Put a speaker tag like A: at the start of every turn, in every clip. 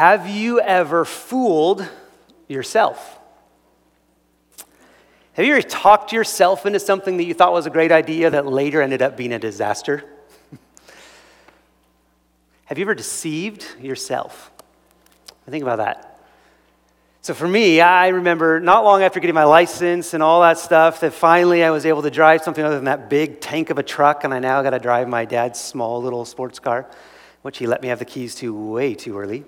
A: Have you ever fooled yourself? Have you ever talked yourself into something that you thought was a great idea that later ended up being a disaster? Have you ever deceived yourself? I Think about that. So for me, I remember not long after getting my license and all that stuff that finally I was able to drive something other than that big tank of a truck, and I now got to drive my dad's small little sports car, which he let me have the keys to way too early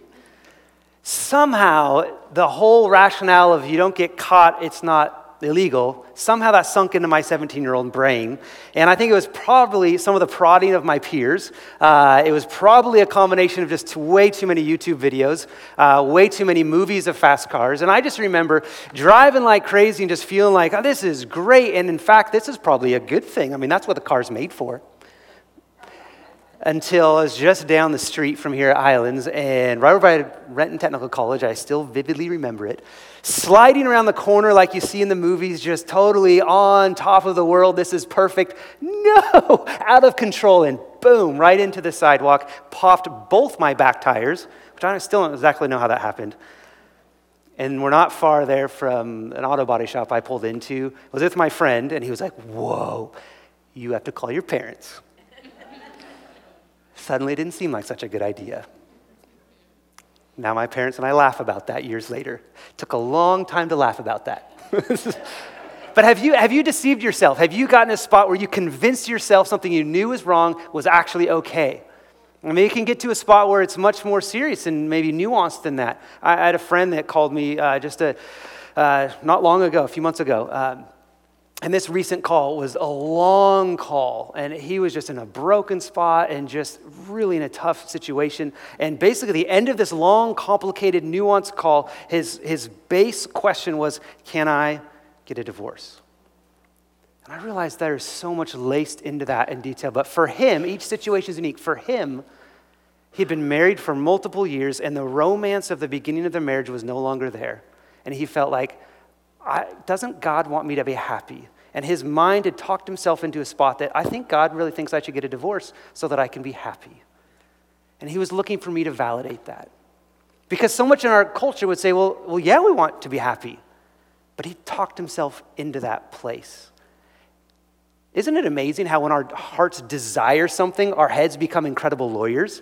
A: somehow the whole rationale of you don't get caught, it's not illegal, somehow that sunk into my 17 year old brain. And I think it was probably some of the prodding of my peers. Uh, it was probably a combination of just way too many YouTube videos, uh, way too many movies of fast cars. And I just remember driving like crazy and just feeling like, oh, this is great. And in fact, this is probably a good thing. I mean, that's what the car's made for until I was just down the street from here at Islands, and right over by Renton Technical College, I still vividly remember it, sliding around the corner like you see in the movies, just totally on top of the world. This is perfect. No, out of control, and boom, right into the sidewalk, popped both my back tires, which I still don't exactly know how that happened. And we're not far there from an auto body shop I pulled into. I was with my friend, and he was like, Whoa, you have to call your parents. Suddenly, it didn't seem like such a good idea. Now, my parents and I laugh about that years later. It took a long time to laugh about that. but have you, have you deceived yourself? Have you gotten a spot where you convinced yourself something you knew was wrong was actually okay? I mean, you can get to a spot where it's much more serious and maybe nuanced than that. I, I had a friend that called me uh, just a, uh, not long ago, a few months ago. Um, and this recent call was a long call, and he was just in a broken spot and just really in a tough situation. And basically, the end of this long, complicated, nuanced call, his, his base question was Can I get a divorce? And I realized there's so much laced into that in detail. But for him, each situation is unique. For him, he'd been married for multiple years, and the romance of the beginning of the marriage was no longer there. And he felt like, doesn't God want me to be happy? And his mind had talked himself into a spot that I think God really thinks I should get a divorce so that I can be happy. And he was looking for me to validate that. Because so much in our culture would say, well, well yeah, we want to be happy. But he talked himself into that place. Isn't it amazing how when our hearts desire something, our heads become incredible lawyers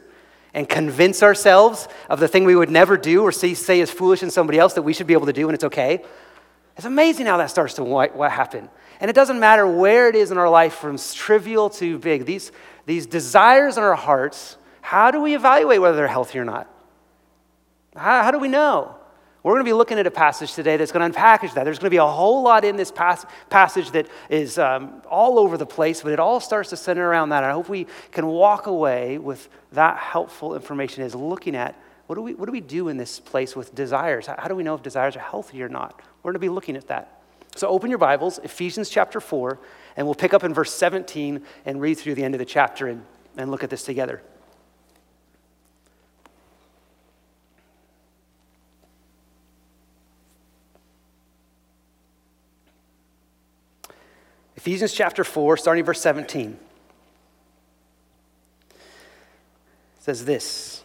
A: and convince ourselves of the thing we would never do or say, say is foolish in somebody else that we should be able to do and it's okay? It's amazing how that starts to what, what happen. And it doesn't matter where it is in our life, from trivial to big, these, these desires in our hearts, how do we evaluate whether they're healthy or not? How, how do we know? We're going to be looking at a passage today that's going to unpackage that. There's going to be a whole lot in this pas- passage that is um, all over the place, but it all starts to center around that. I hope we can walk away with that helpful information is looking at what do we, what do, we do in this place with desires? How, how do we know if desires are healthy or not? We're going to be looking at that. So open your Bibles, Ephesians chapter 4, and we'll pick up in verse 17 and read through the end of the chapter and, and look at this together. Ephesians chapter 4, starting verse 17, says this.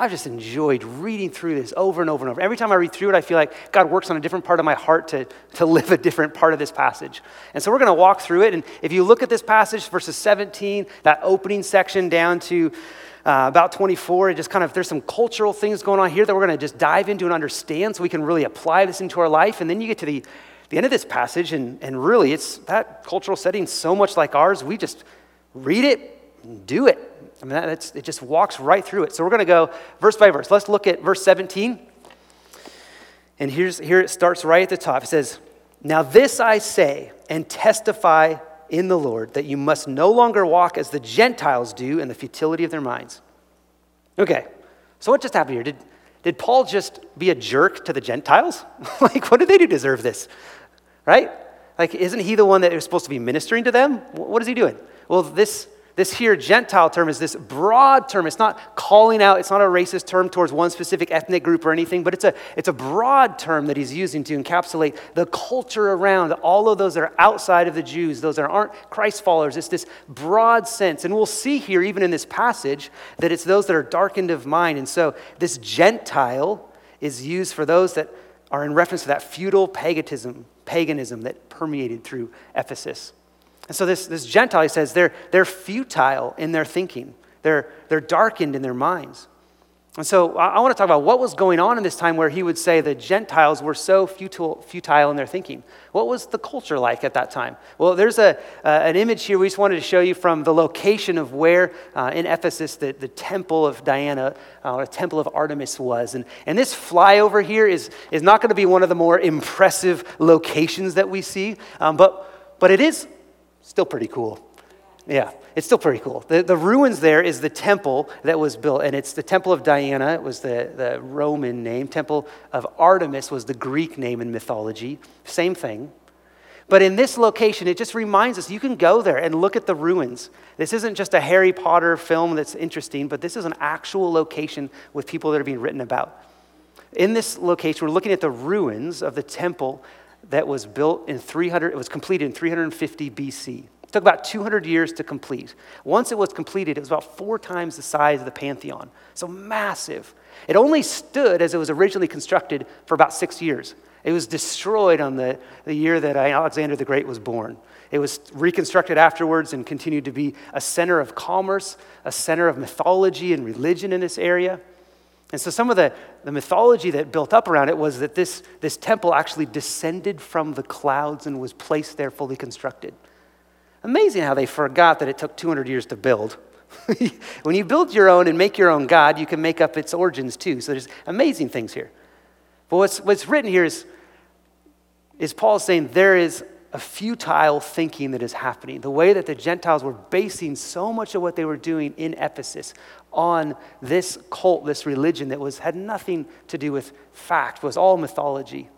A: I've just enjoyed reading through this over and over and over. Every time I read through it, I feel like God works on a different part of my heart to, to live a different part of this passage. And so we're going to walk through it. And if you look at this passage, verses 17, that opening section down to uh, about 24, it just kind of, there's some cultural things going on here that we're going to just dive into and understand so we can really apply this into our life. And then you get to the, the end of this passage, and, and really, it's that cultural setting so much like ours. We just read it, do it. I mean, that's, it just walks right through it. So we're going to go verse by verse. Let's look at verse 17. And here's, here it starts right at the top. It says, Now this I say and testify in the Lord that you must no longer walk as the Gentiles do in the futility of their minds. Okay, so what just happened here? Did, did Paul just be a jerk to the Gentiles? like, what did they do deserve this? Right? Like, isn't he the one that is supposed to be ministering to them? What is he doing? Well, this this here Gentile term is this broad term. It's not calling out, it's not a racist term towards one specific ethnic group or anything, but it's a, it's a broad term that he's using to encapsulate the culture around all of those that are outside of the Jews, those that aren't Christ followers. It's this broad sense. And we'll see here, even in this passage, that it's those that are darkened of mind. And so this Gentile is used for those that are in reference to that feudal paganism, paganism that permeated through Ephesus. And so this, this Gentile, he says, they're, they're futile in their thinking. They're, they're darkened in their minds. And so I, I want to talk about what was going on in this time where he would say the Gentiles were so futile, futile in their thinking. What was the culture like at that time? Well, there's a, uh, an image here we just wanted to show you from the location of where uh, in Ephesus the, the temple of Diana, uh, or the temple of Artemis was. And, and this flyover here is, is not going to be one of the more impressive locations that we see, um, but, but it is Still pretty cool. Yeah, it's still pretty cool. The, the ruins there is the temple that was built, and it's the Temple of Diana, it was the, the Roman name. Temple of Artemis was the Greek name in mythology. Same thing. But in this location, it just reminds us you can go there and look at the ruins. This isn't just a Harry Potter film that's interesting, but this is an actual location with people that are being written about. In this location, we're looking at the ruins of the temple that was built in 300, it was completed in 350 BC. It took about 200 years to complete. Once it was completed, it was about four times the size of the Pantheon. So massive. It only stood as it was originally constructed for about six years. It was destroyed on the, the year that Alexander the Great was born. It was reconstructed afterwards and continued to be a center of commerce, a center of mythology and religion in this area. And so, some of the, the mythology that built up around it was that this, this temple actually descended from the clouds and was placed there fully constructed. Amazing how they forgot that it took 200 years to build. when you build your own and make your own God, you can make up its origins too. So, there's amazing things here. But what's, what's written here is, is Paul saying there is a futile thinking that is happening. The way that the Gentiles were basing so much of what they were doing in Ephesus on this cult, this religion that was, had nothing to do with fact, was all mythology.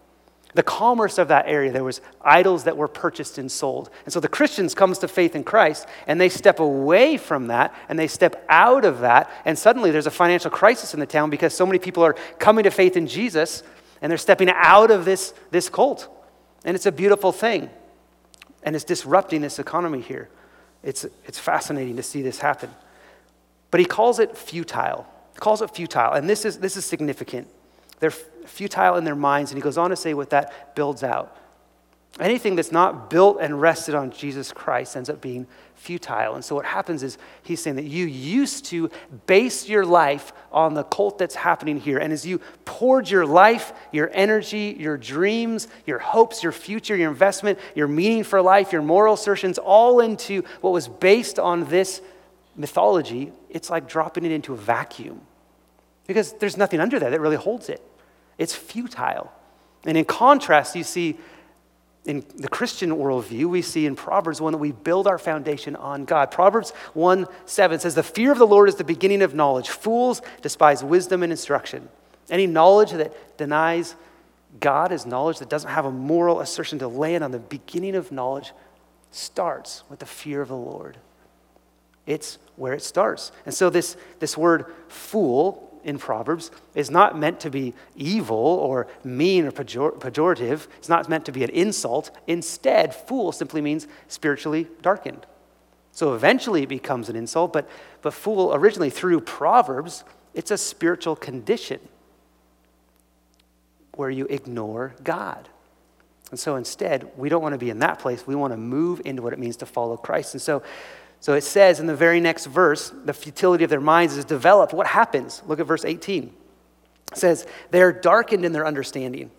A: The commerce of that area, there was idols that were purchased and sold. And so the Christians comes to faith in Christ and they step away from that and they step out of that and suddenly there's a financial crisis in the town because so many people are coming to faith in Jesus and they're stepping out of this, this cult. And it's a beautiful thing. And it's disrupting this economy here. It's, it's fascinating to see this happen. But he calls it futile. He calls it futile. And this is, this is significant. They're futile in their minds. And he goes on to say what that builds out. Anything that's not built and rested on Jesus Christ ends up being futile. And so what happens is he's saying that you used to base your life on the cult that's happening here. And as you poured your life, your energy, your dreams, your hopes, your future, your investment, your meaning for life, your moral assertions, all into what was based on this mythology, it's like dropping it into a vacuum because there's nothing under there that really holds it. It's futile. And in contrast, you see in the Christian worldview, we see in Proverbs 1 that we build our foundation on God. Proverbs 1 7 says, The fear of the Lord is the beginning of knowledge. Fools despise wisdom and instruction. Any knowledge that denies God is knowledge that doesn't have a moral assertion to land on the beginning of knowledge starts with the fear of the Lord. It's where it starts. And so, this, this word fool in Proverbs is not meant to be evil or mean or pejor- pejorative. It's not meant to be an insult. Instead, fool simply means spiritually darkened. So eventually it becomes an insult, but, but fool originally through Proverbs, it's a spiritual condition where you ignore God. And so instead, we don't want to be in that place. We want to move into what it means to follow Christ. And so so it says in the very next verse, the futility of their minds is developed. What happens? Look at verse 18. It says, they're darkened in their understanding.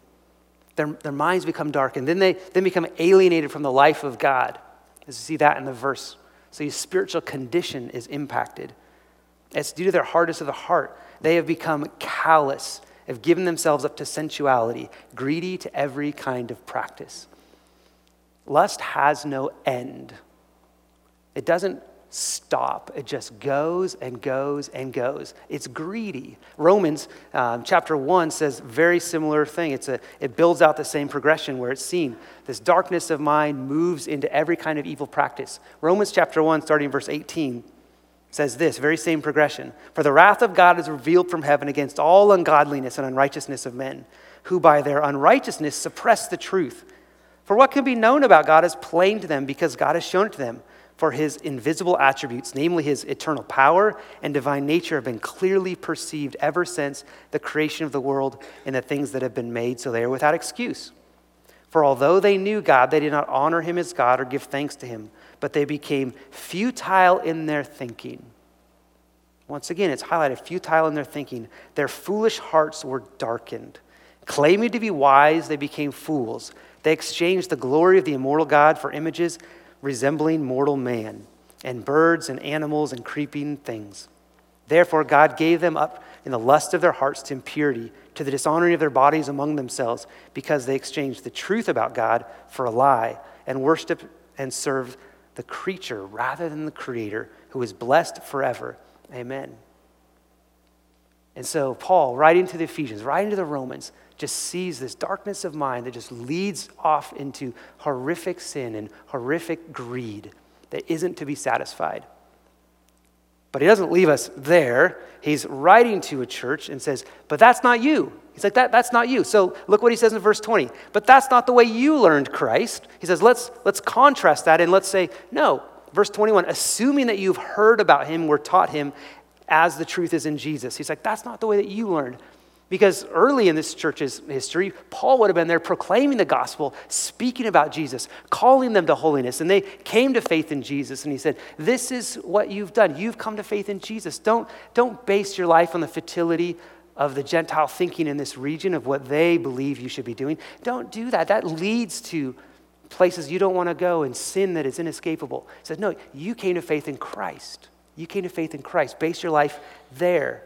A: Their, their minds become darkened. Then they then become alienated from the life of God. As you see that in the verse. So your spiritual condition is impacted. It's due to their hardness of the heart. They have become callous, have given themselves up to sensuality, greedy to every kind of practice. Lust has no end. It doesn't stop. It just goes and goes and goes. It's greedy. Romans um, chapter 1 says very similar thing. It's a, it builds out the same progression where it's seen. This darkness of mind moves into every kind of evil practice. Romans chapter 1, starting verse 18, says this very same progression. For the wrath of God is revealed from heaven against all ungodliness and unrighteousness of men, who by their unrighteousness suppress the truth. For what can be known about God is plain to them because God has shown it to them for his invisible attributes, namely his eternal power and divine nature, have been clearly perceived ever since the creation of the world and the things that have been made, so they are without excuse. For although they knew God, they did not honor him as God or give thanks to him, but they became futile in their thinking. Once again, it's highlighted futile in their thinking. Their foolish hearts were darkened. Claiming to be wise, they became fools. They exchanged the glory of the immortal God for images resembling mortal man, and birds and animals and creeping things. Therefore, God gave them up in the lust of their hearts to impurity, to the dishonoring of their bodies among themselves, because they exchanged the truth about God for a lie, and worshiped and served the creature rather than the Creator, who is blessed forever. Amen. And so, Paul, writing to the Ephesians, writing to the Romans, just sees this darkness of mind that just leads off into horrific sin and horrific greed that isn't to be satisfied. But he doesn't leave us there. He's writing to a church and says, But that's not you. He's like, that, That's not you. So look what he says in verse 20. But that's not the way you learned Christ. He says, Let's, let's contrast that and let's say, No. Verse 21, assuming that you've heard about him, were taught him as the truth is in Jesus. He's like, That's not the way that you learned. Because early in this church's history, Paul would have been there proclaiming the gospel, speaking about Jesus, calling them to holiness. And they came to faith in Jesus. And he said, This is what you've done. You've come to faith in Jesus. Don't, don't base your life on the futility of the Gentile thinking in this region of what they believe you should be doing. Don't do that. That leads to places you don't want to go and sin that is inescapable. He said, No, you came to faith in Christ. You came to faith in Christ. Base your life there.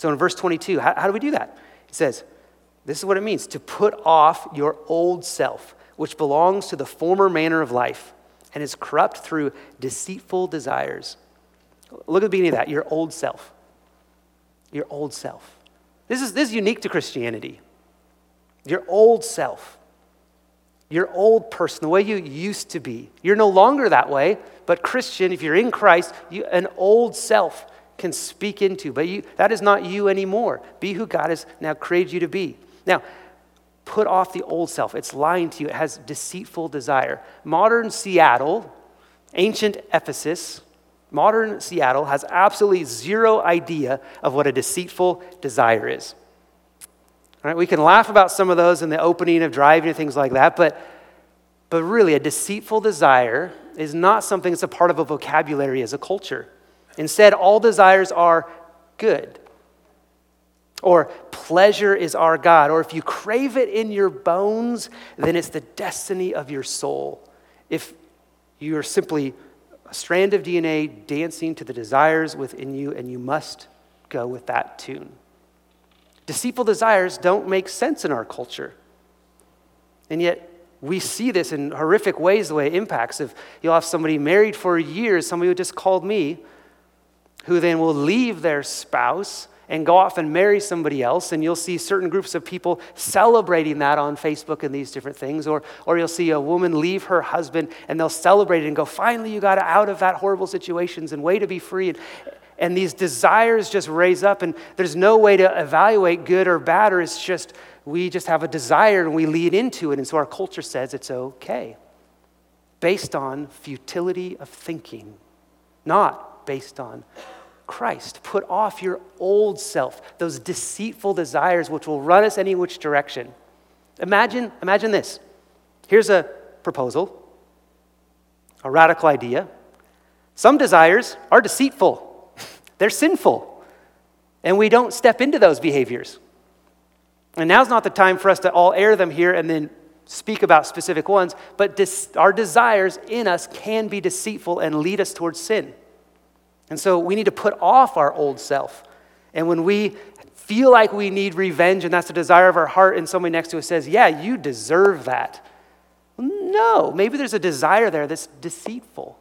A: So in verse 22, how, how do we do that? It says, This is what it means to put off your old self, which belongs to the former manner of life and is corrupt through deceitful desires. Look at the beginning of that your old self. Your old self. This is, this is unique to Christianity. Your old self. Your old person, the way you used to be. You're no longer that way, but Christian, if you're in Christ, you, an old self can speak into. But you, that is not you anymore. Be who God has now created you to be. Now, put off the old self. It's lying to you, it has deceitful desire. Modern Seattle, ancient Ephesus, modern Seattle has absolutely zero idea of what a deceitful desire is. All right, we can laugh about some of those in the opening of driving and things like that, but, but really, a deceitful desire is not something that's a part of a vocabulary as a culture. Instead, all desires are good. Or pleasure is our God. Or if you crave it in your bones, then it's the destiny of your soul. If you are simply a strand of DNA dancing to the desires within you, and you must go with that tune. Deceitful desires don't make sense in our culture. And yet, we see this in horrific ways the way it impacts. If you'll have somebody married for years, somebody who just called me, who then will leave their spouse and go off and marry somebody else. And you'll see certain groups of people celebrating that on Facebook and these different things. Or, or you'll see a woman leave her husband and they'll celebrate it and go, finally, you got out of that horrible situations and way to be free. And, and these desires just raise up, and there's no way to evaluate good or bad, or it's just we just have a desire and we lead into it. And so our culture says it's okay based on futility of thinking, not based on Christ. Put off your old self, those deceitful desires which will run us any which direction. Imagine, imagine this. Here's a proposal, a radical idea. Some desires are deceitful, they're sinful, and we don't step into those behaviors. And now's not the time for us to all air them here and then speak about specific ones, but our desires in us can be deceitful and lead us towards sin. And so we need to put off our old self. And when we feel like we need revenge and that's the desire of our heart, and somebody next to us says, Yeah, you deserve that. No, maybe there's a desire there that's deceitful.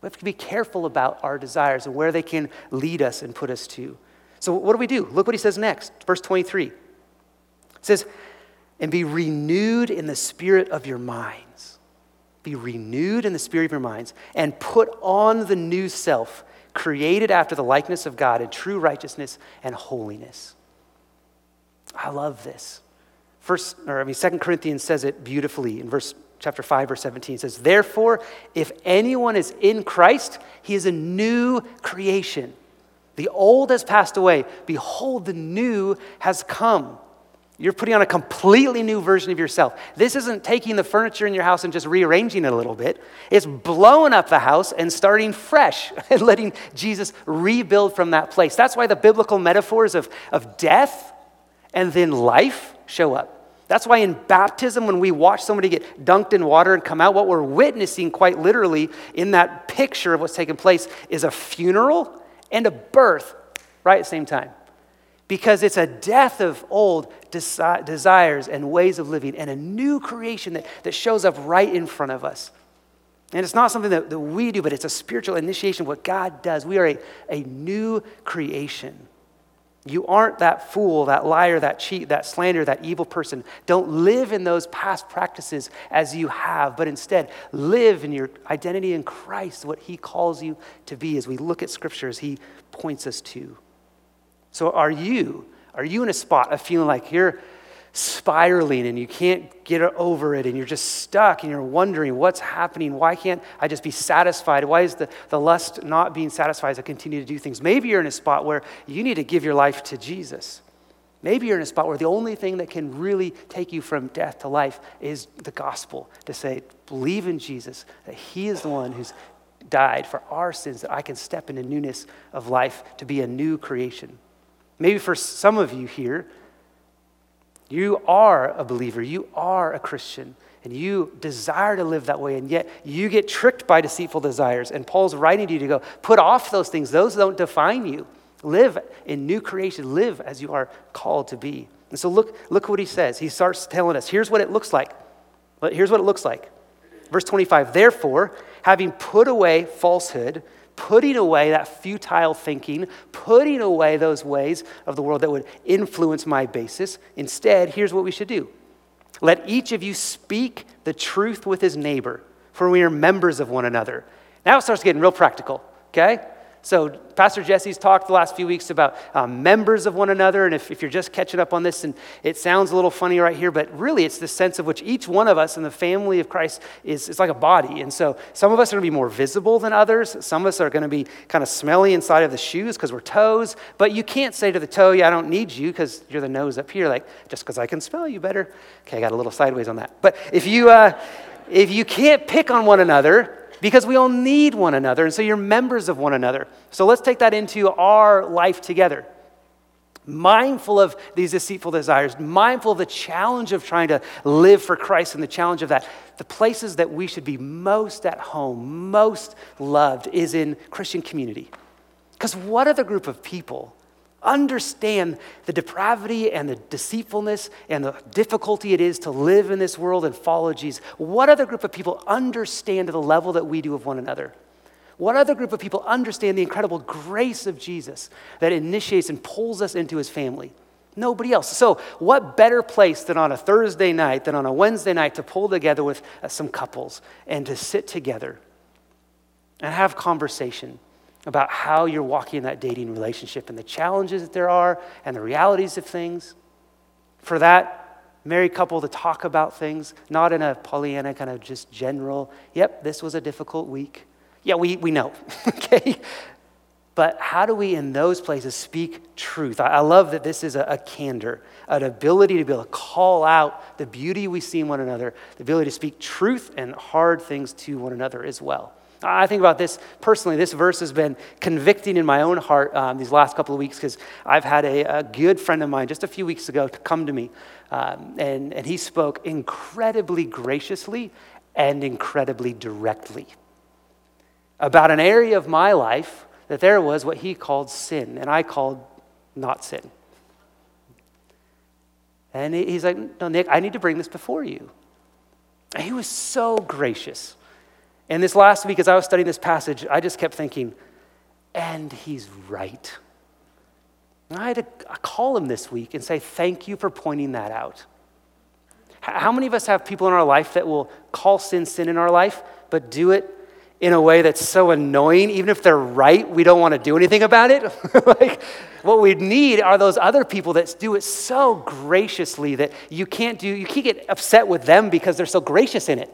A: We have to be careful about our desires and where they can lead us and put us to. So, what do we do? Look what he says next, verse 23. It says, and be renewed in the spirit of your minds. Be renewed in the spirit of your minds and put on the new self, created after the likeness of God in true righteousness and holiness. I love this. First, or I mean, Second Corinthians says it beautifully in verse chapter 5, verse 17. It says, Therefore, if anyone is in Christ, he is a new creation. The old has passed away. Behold, the new has come. You're putting on a completely new version of yourself. This isn't taking the furniture in your house and just rearranging it a little bit. It's blowing up the house and starting fresh and letting Jesus rebuild from that place. That's why the biblical metaphors of, of death and then life show up. That's why in baptism, when we watch somebody get dunked in water and come out, what we're witnessing quite literally in that picture of what's taking place is a funeral and a birth right at the same time because it's a death of old desi- desires and ways of living and a new creation that, that shows up right in front of us. And it's not something that, that we do, but it's a spiritual initiation what God does. We are a, a new creation. You aren't that fool, that liar, that cheat, that slander, that evil person. Don't live in those past practices as you have, but instead live in your identity in Christ, what He calls you to be as we look at Scripture, as He points us to. So are you? Are you in a spot of feeling like you're spiraling and you can't get over it and you're just stuck and you're wondering what's happening? Why can't I just be satisfied? Why is the, the lust not being satisfied as I continue to do things? Maybe you're in a spot where you need to give your life to Jesus. Maybe you're in a spot where the only thing that can really take you from death to life is the gospel to say, believe in Jesus, that He is the one who's died for our sins, that I can step into newness of life to be a new creation. Maybe for some of you here, you are a believer, you are a Christian, and you desire to live that way, and yet you get tricked by deceitful desires. And Paul's writing to you to go, put off those things. Those don't define you. Live in new creation, live as you are called to be. And so look, look what he says. He starts telling us here's what it looks like. Here's what it looks like. Verse 25, therefore, having put away falsehood, putting away that futile thinking, putting away those ways of the world that would influence my basis. Instead, here's what we should do let each of you speak the truth with his neighbor, for we are members of one another. Now it starts getting real practical, okay? So, Pastor Jesse's talked the last few weeks about um, members of one another. And if, if you're just catching up on this, and it sounds a little funny right here, but really it's the sense of which each one of us in the family of Christ is it's like a body. And so, some of us are going to be more visible than others. Some of us are going to be kind of smelly inside of the shoes because we're toes. But you can't say to the toe, Yeah, I don't need you because you're the nose up here. Like, just because I can smell you better. Okay, I got a little sideways on that. But if you, uh, if you can't pick on one another, because we all need one another. And so you're members of one another. So let's take that into our life together. Mindful of these deceitful desires, mindful of the challenge of trying to live for Christ and the challenge of that. The places that we should be most at home, most loved, is in Christian community. Because what other group of people understand the depravity and the deceitfulness and the difficulty it is to live in this world and follow Jesus, what other group of people understand to the level that we do of one another? What other group of people understand the incredible grace of Jesus that initiates and pulls us into his family? Nobody else. So, what better place than on a Thursday night, than on a Wednesday night to pull together with uh, some couples and to sit together and have conversation about how you're walking in that dating relationship and the challenges that there are and the realities of things? For that married couple to talk about things, not in a Pollyanna kind of just general, yep, this was a difficult week. Yeah, we, we know, okay? But how do we, in those places, speak truth? I, I love that this is a, a, candor, an ability to be able to call out the beauty we see in one another, the ability to speak truth and hard things to one another as well. I think about this personally. This verse has been convicting in my own heart um, these last couple of weeks because I've had a, a, good friend of mine just a few weeks ago come to me, um, and, and he spoke incredibly graciously and incredibly directly about an area of my life that there was what he called sin, and I called not sin. And he's like, No, Nick, I need to bring this before you. And he was so gracious. And this last week, as I was studying this passage, I just kept thinking, and he's right. And I had to call him this week and say, Thank you for pointing that out. How many of us have people in our life that will call sin sin in our life, but do it in a way that's so annoying, even if they're right, we don't want to do anything about it. like, what we need are those other people that do it so graciously that you can't do, you can't get upset with them because they're so gracious in it.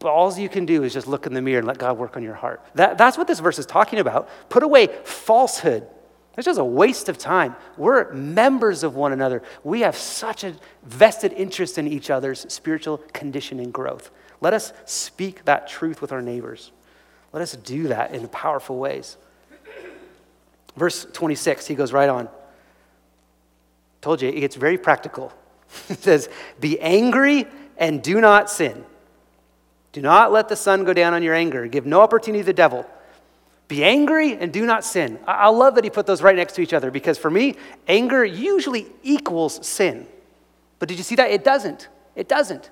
A: But all you can do is just look in the mirror and let God work on your heart. That, that's what this verse is talking about. Put away falsehood. It's just a waste of time. We're members of one another. We have such a vested interest in each other's spiritual condition and growth. Let us speak that truth with our neighbors. Let us do that in powerful ways. Verse 26, he goes right on. Told you, it gets very practical. it says, Be angry and do not sin. Do not let the sun go down on your anger. Give no opportunity to the devil. Be angry and do not sin. I love that he put those right next to each other because for me, anger usually equals sin. But did you see that? It doesn't. It doesn't.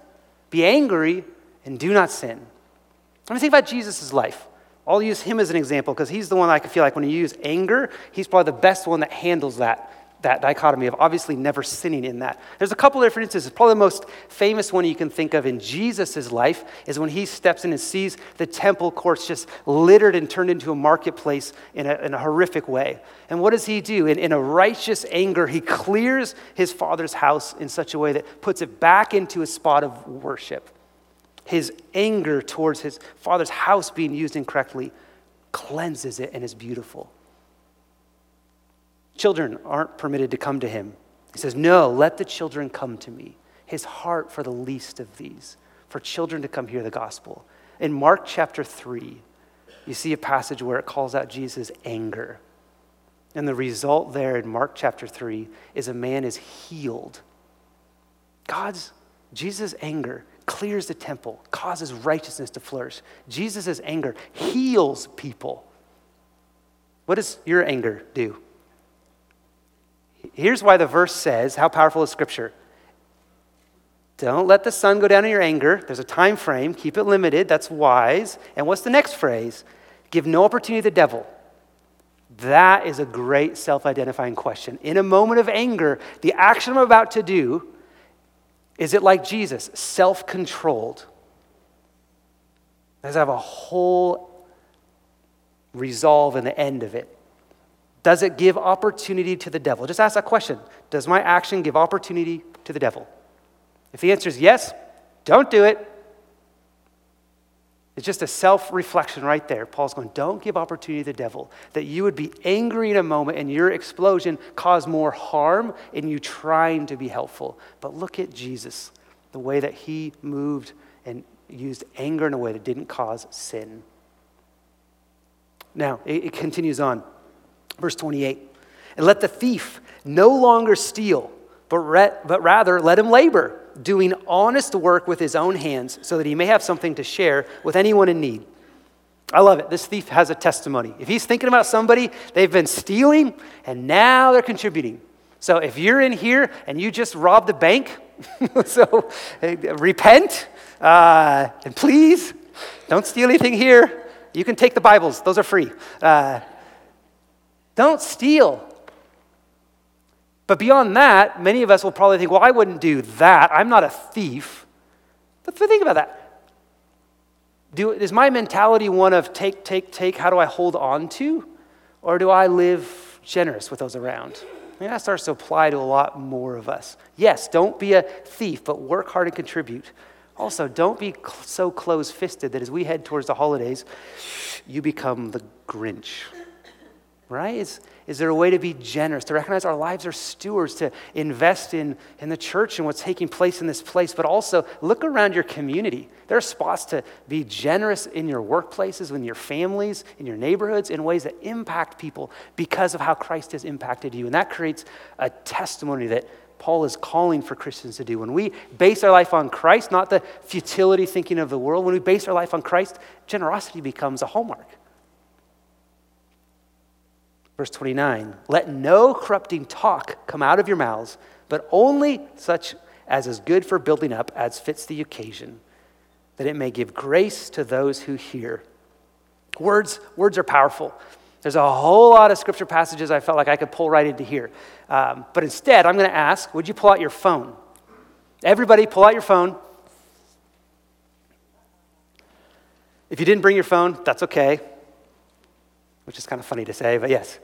A: Be angry and do not sin. Let me think about Jesus' life. I'll use him as an example because he's the one I can feel like when you use anger, he's probably the best one that handles that, that dichotomy of obviously never sinning in that. There's a couple different instances. Probably the most famous one you can think of in Jesus' life is when he steps in and sees the temple courts just littered and turned into a marketplace in a, in a horrific way. And what does he do? In, in a righteous anger, he clears his father's house in such a way that puts it back into a spot of worship his anger towards his father's house being used incorrectly cleanses it and is beautiful. Children aren't permitted to come to him. He says, No, let the children come to me. His heart for the least of these, for children to come hear the gospel. In Mark chapter 3, you see a passage where it calls out Jesus' anger. And the result there in Mark chapter 3 is a man is healed. God's, Jesus' anger clears the temple, causes righteousness to flourish. Jesus' anger heals people. What does your anger do? Here's why the verse says, how powerful is Scripture? Don't let the sun go down in your anger. There's a time frame. Keep it limited. That's wise. And what's the next phrase? Give no opportunity to the devil. That is a great self identifying question. In a moment of anger, the action I'm about to do is it like Jesus, self controlled? Does it have a whole resolve in the end of it? Does it give opportunity to the devil? Just ask that question. Does my action give opportunity to the devil? If the answer is yes, don't do it. It's just a self reflection right there. Paul's going, don't give opportunity to the devil. That you would be angry in a moment and your explosion cause more harm in you trying to be helpful. But look at Jesus, the way that he moved and used anger in a way that didn't cause sin. Now, it, it continues on. Verse 28 And let the thief no longer steal, but, re- but rather let him labor doing honest work with his own hands so that he may have something to share with anyone in need. I love it. This thief has a testimony. If he's thinking about somebody, they've been stealing and now they're contributing. So if you're in here and you just robbed a bank, so repent uh, and please don't steal anything here. You can take the Bibles, those are free. Uh, don't steal. But beyond that, many of us will probably think, well, I wouldn't do that. I'm not a thief. But think about that. Do, is my mentality one of take, take, take, how do I hold on to? Or do I live generous with those around? I mean, that starts to apply to a lot more of us. Yes, don't be a thief, but work hard and contribute. Also, don't be so close fisted that as we head towards the holidays, you become the Grinch. Right? Is, is there a way to be generous, to recognize our lives are stewards, to invest in, in the church and what's taking place in this place, but also look around your community. There are spots to be generous in your workplaces, in your families, in your neighborhoods, in ways that impact people because of how Christ has impacted you. And that creates a testimony that Paul is calling for Christians to do. When we base our life on Christ, not the futility thinking of the world, when we base our life on Christ, generosity becomes a hallmark. Verse 29 Let no corrupting talk come out of your mouths, but only such as is good for building up as fits the occasion, that it may give grace to those who hear. Words, words are powerful. There's a whole lot of scripture passages I felt like I could pull right into here. Um, but instead, I'm going to ask would you pull out your phone? Everybody, pull out your phone. If you didn't bring your phone, that's okay which is kind of funny to say, but yes.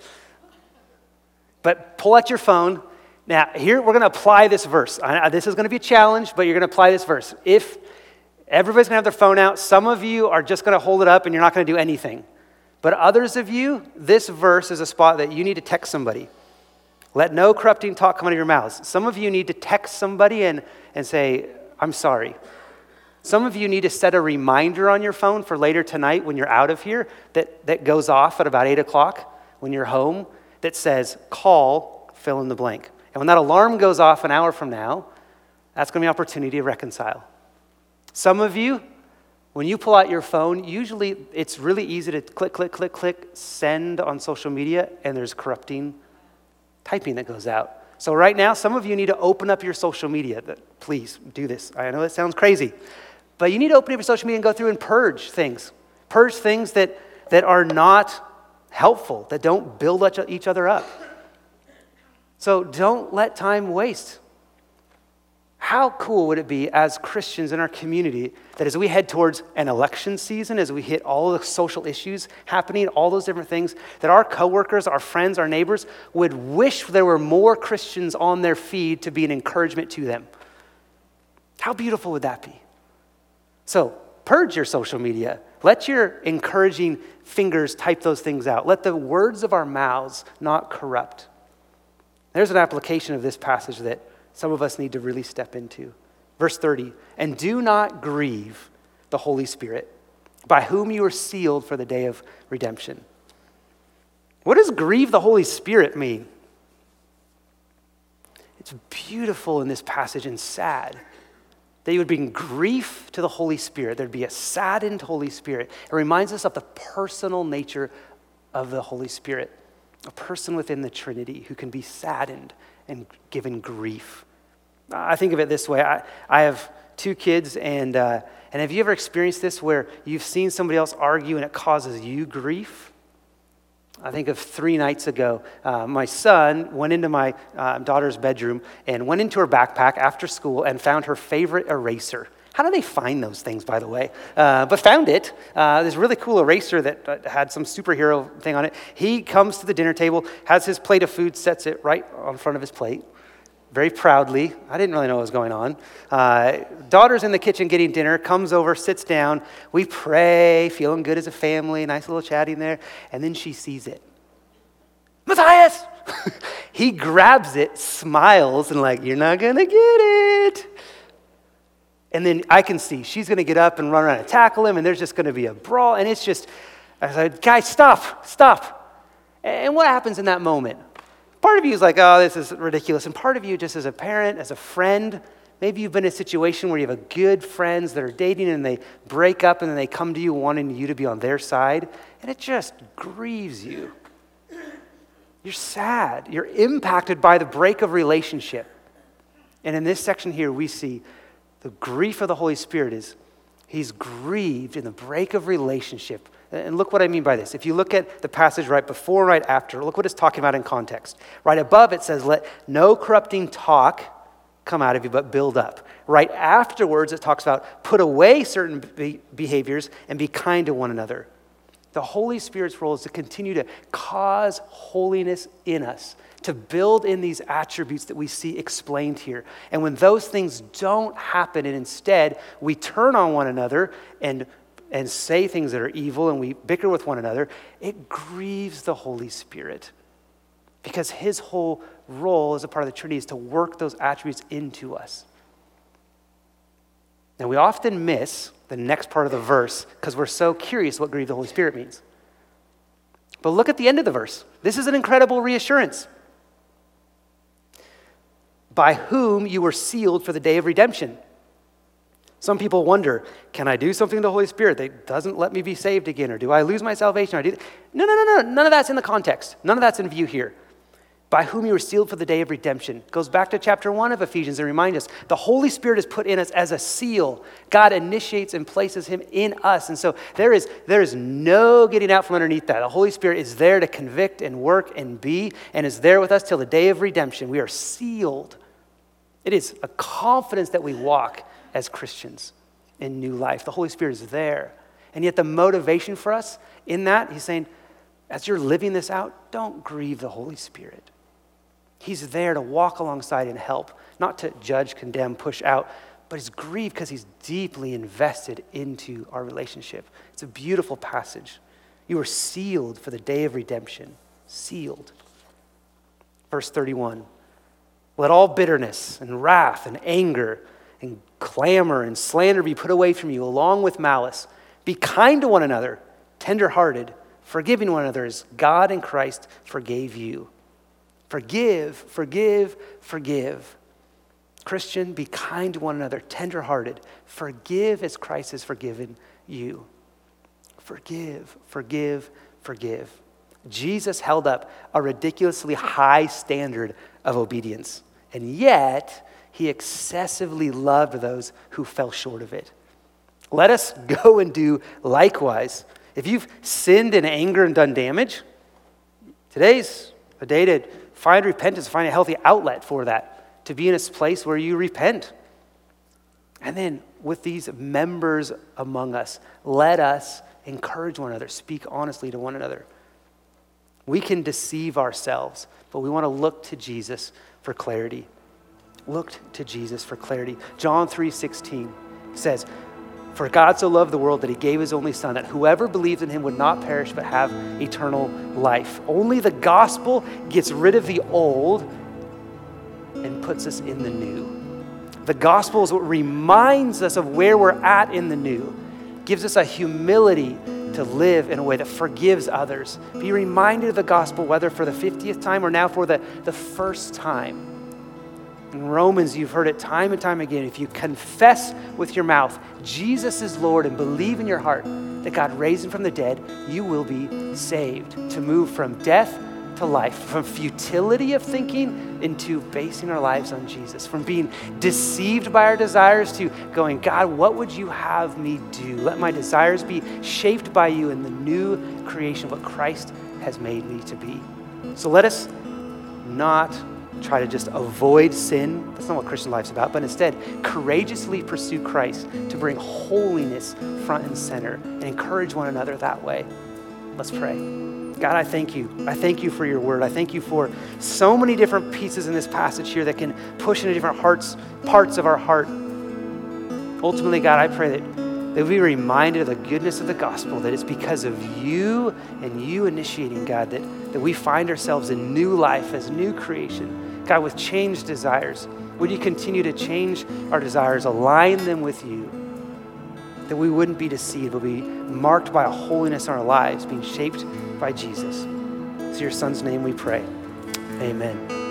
A: But pull out your phone. Now, here we're going to apply this verse. This is going to be a challenge, but you're going to apply this verse. If everybody's going to have their phone out, some of you are just going to hold it up and you're not going to do anything. But others of you, this verse is a spot that you need to text somebody. Let no corrupting talk come out of your mouths. Some of you need to text somebody and, and say, I'm sorry. Some of you need to set a reminder on your phone for later tonight when you're out of here that, that goes off at about 8 o'clock when you're home that says, call, fill in the blank. And when that alarm goes off an hour from now, that's going to be an opportunity to reconcile. Some of you, when you pull out your phone, usually it's really easy to click, click, click, click, send on social media, and there's corrupting typing that goes out. So, right now, some of you need to open up your social media. Please do this. I know it sounds crazy. But you need to open up your social media and go through and purge things. Purge things that, that are not helpful, that don't build each other up. So don't let time waste. How cool would it be as Christians in our community that as we head towards an election season, as we hit all the social issues happening, all those different things, that our coworkers, our friends, our neighbors would wish there were more Christians on their feed to be an encouragement to them? How beautiful would that be? So, purge your social media. Let your encouraging fingers type those things out. Let the words of our mouths not corrupt. There's an application of this passage that some of us need to really step into. Verse 30 And do not grieve the Holy Spirit, by whom you are sealed for the day of redemption. What does grieve the Holy Spirit mean? It's beautiful in this passage and sad that would bring grief to the Holy Spirit. There'd be a saddened Holy Spirit. It reminds us of the personal nature of the Holy Spirit, a person within the Trinity who can be saddened and given grief. I think of it this way I, I have two kids, and, uh, and have you ever experienced this where you've seen somebody else argue and it causes you grief? I think of three nights ago, uh, my son went into my uh, daughter's bedroom and went into her backpack after school and found her favorite eraser. How do they find those things, by the way? Uh, but found it. Uh, this really cool eraser that uh, had some superhero thing on it. He comes to the dinner table, has his plate of food, sets it right on front of his plate very proudly. I didn't really know what was going on. Uh, daughter's in the kitchen getting dinner, comes over, sits down. We pray, feeling good as a family, nice little chatting there. And then she sees it. Matthias! he grabs it, smiles, and, like, you're not to get it. And then I can see she's to get up and run around and tackle him, and there's just to be a brawl. And it's just, I said, guys, stop, stop. And what happens in that moment? Part of you is like, oh, this is ridiculous. And part of you, just as a parent, as a friend, maybe you've been in a situation where you have good friends that are dating and they break up and then they come to you wanting you to be on their side, and it just grieves you. You're sad. You're impacted by the break of relationship. And in this section here, we see the grief of the Holy Spirit is he's grieved in the break of relationship And look what I mean by this. If you look at the passage right before right after, look what it's talking about in context. Right above it says, Let no corrupting talk come out of you, but build up. Right afterwards, it talks about put away certain be- behaviors and be kind to one another. The Holy Spirit's role is to continue to cause holiness in us, to build in these attributes that we see explained here. And when those things don't happen, and instead we turn on one another and and say things that are evil and we bicker with one another, it grieves the Holy Spirit. Because his whole role as a part of the Trinity is to work those attributes into us. Now, we often miss the next part of the verse because we're so curious what grieve the Holy Spirit means. But look at the end of the verse. This is an incredible reassurance. By whom you were sealed for the day of redemption. Some people wonder, can I do something to the Holy Spirit that doesn't let me be saved again? Or do I lose my salvation? Or do no, no, no, no. None of that's in the context. None of that's in view here by whom you were sealed for the day of redemption. Goes back to chapter 1 of Ephesians and reminds us the Holy Spirit is put in us as a seal. God initiates and places him in us. And so there is, there is no getting out from underneath that. The Holy Spirit is there to convict and work and be and is there with us till the day of redemption. We are sealed. It is a confidence that we walk as Christians in new life. The Holy Spirit is there. And yet the motivation for us in that, he's saying, as you're living this out, don't grieve the Holy Spirit. He's there to walk alongside and help, not to judge, condemn, push out, but he's grieved because he's deeply invested into our relationship. It's a beautiful passage. You are sealed for the day of redemption. Sealed. Verse 31 Let all bitterness and wrath and anger clamor and slander be put away from you, along with malice. Be kind to one another, tenderhearted, forgiving one another as God in Christ forgave you. Forgive, forgive, forgive. Christian, be kind to one another, tenderhearted. Forgive as Christ has forgiven you. Forgive, forgive, forgive. Jesus held up a ridiculously high standard of obedience, and yet he excessively loved those who fell short of it. Let us go and do likewise. If you've sinned in anger and done damage, today's a day to Find repentance, find a healthy outlet for that, to be in a place where you repent. And then with these members among us, let us encourage one another, speak honestly to one another. We can deceive ourselves, but we want to look to Jesus for clarity. Look to Jesus for clarity. John 3:16 says, for God so loved the world that he gave his only Son, that whoever believes in him would not perish but have eternal life. Only the gospel gets rid of the old and puts us in the new. The gospel is what reminds us of where we're at in the new, gives us a humility to live in a way that forgives others. Be reminded of the gospel, whether for the 50th time or now for the, the first time. In Romans, you've heard it time and time again. If you confess with your mouth Jesus is Lord and believe in your heart that God raised him from the dead, you will be saved. To move from death to life, from futility of thinking into basing our lives on Jesus, from being deceived by our desires to going, God, what would you have me do? Let my desires be shaped by you in the new creation, what Christ has made me to be. So let us not try to just avoid sin. That's not what Christian life's about, but instead courageously pursue Christ to bring holiness front and center and encourage one another that way. Let's pray. God, I thank you. I thank you for your word. I thank you for so many different pieces in this passage here that can push into different hearts, parts of our heart. Ultimately, God, I pray that, that we be reminded of the goodness of the gospel, that it's because of you and you initiating, God, that, that we find ourselves in new life as new creation. God, with changed desires, would you continue to change our desires, align them with you, that we wouldn't be deceived, but be marked by a holiness in our lives, being shaped by Jesus. It's your son's name we pray. Amen.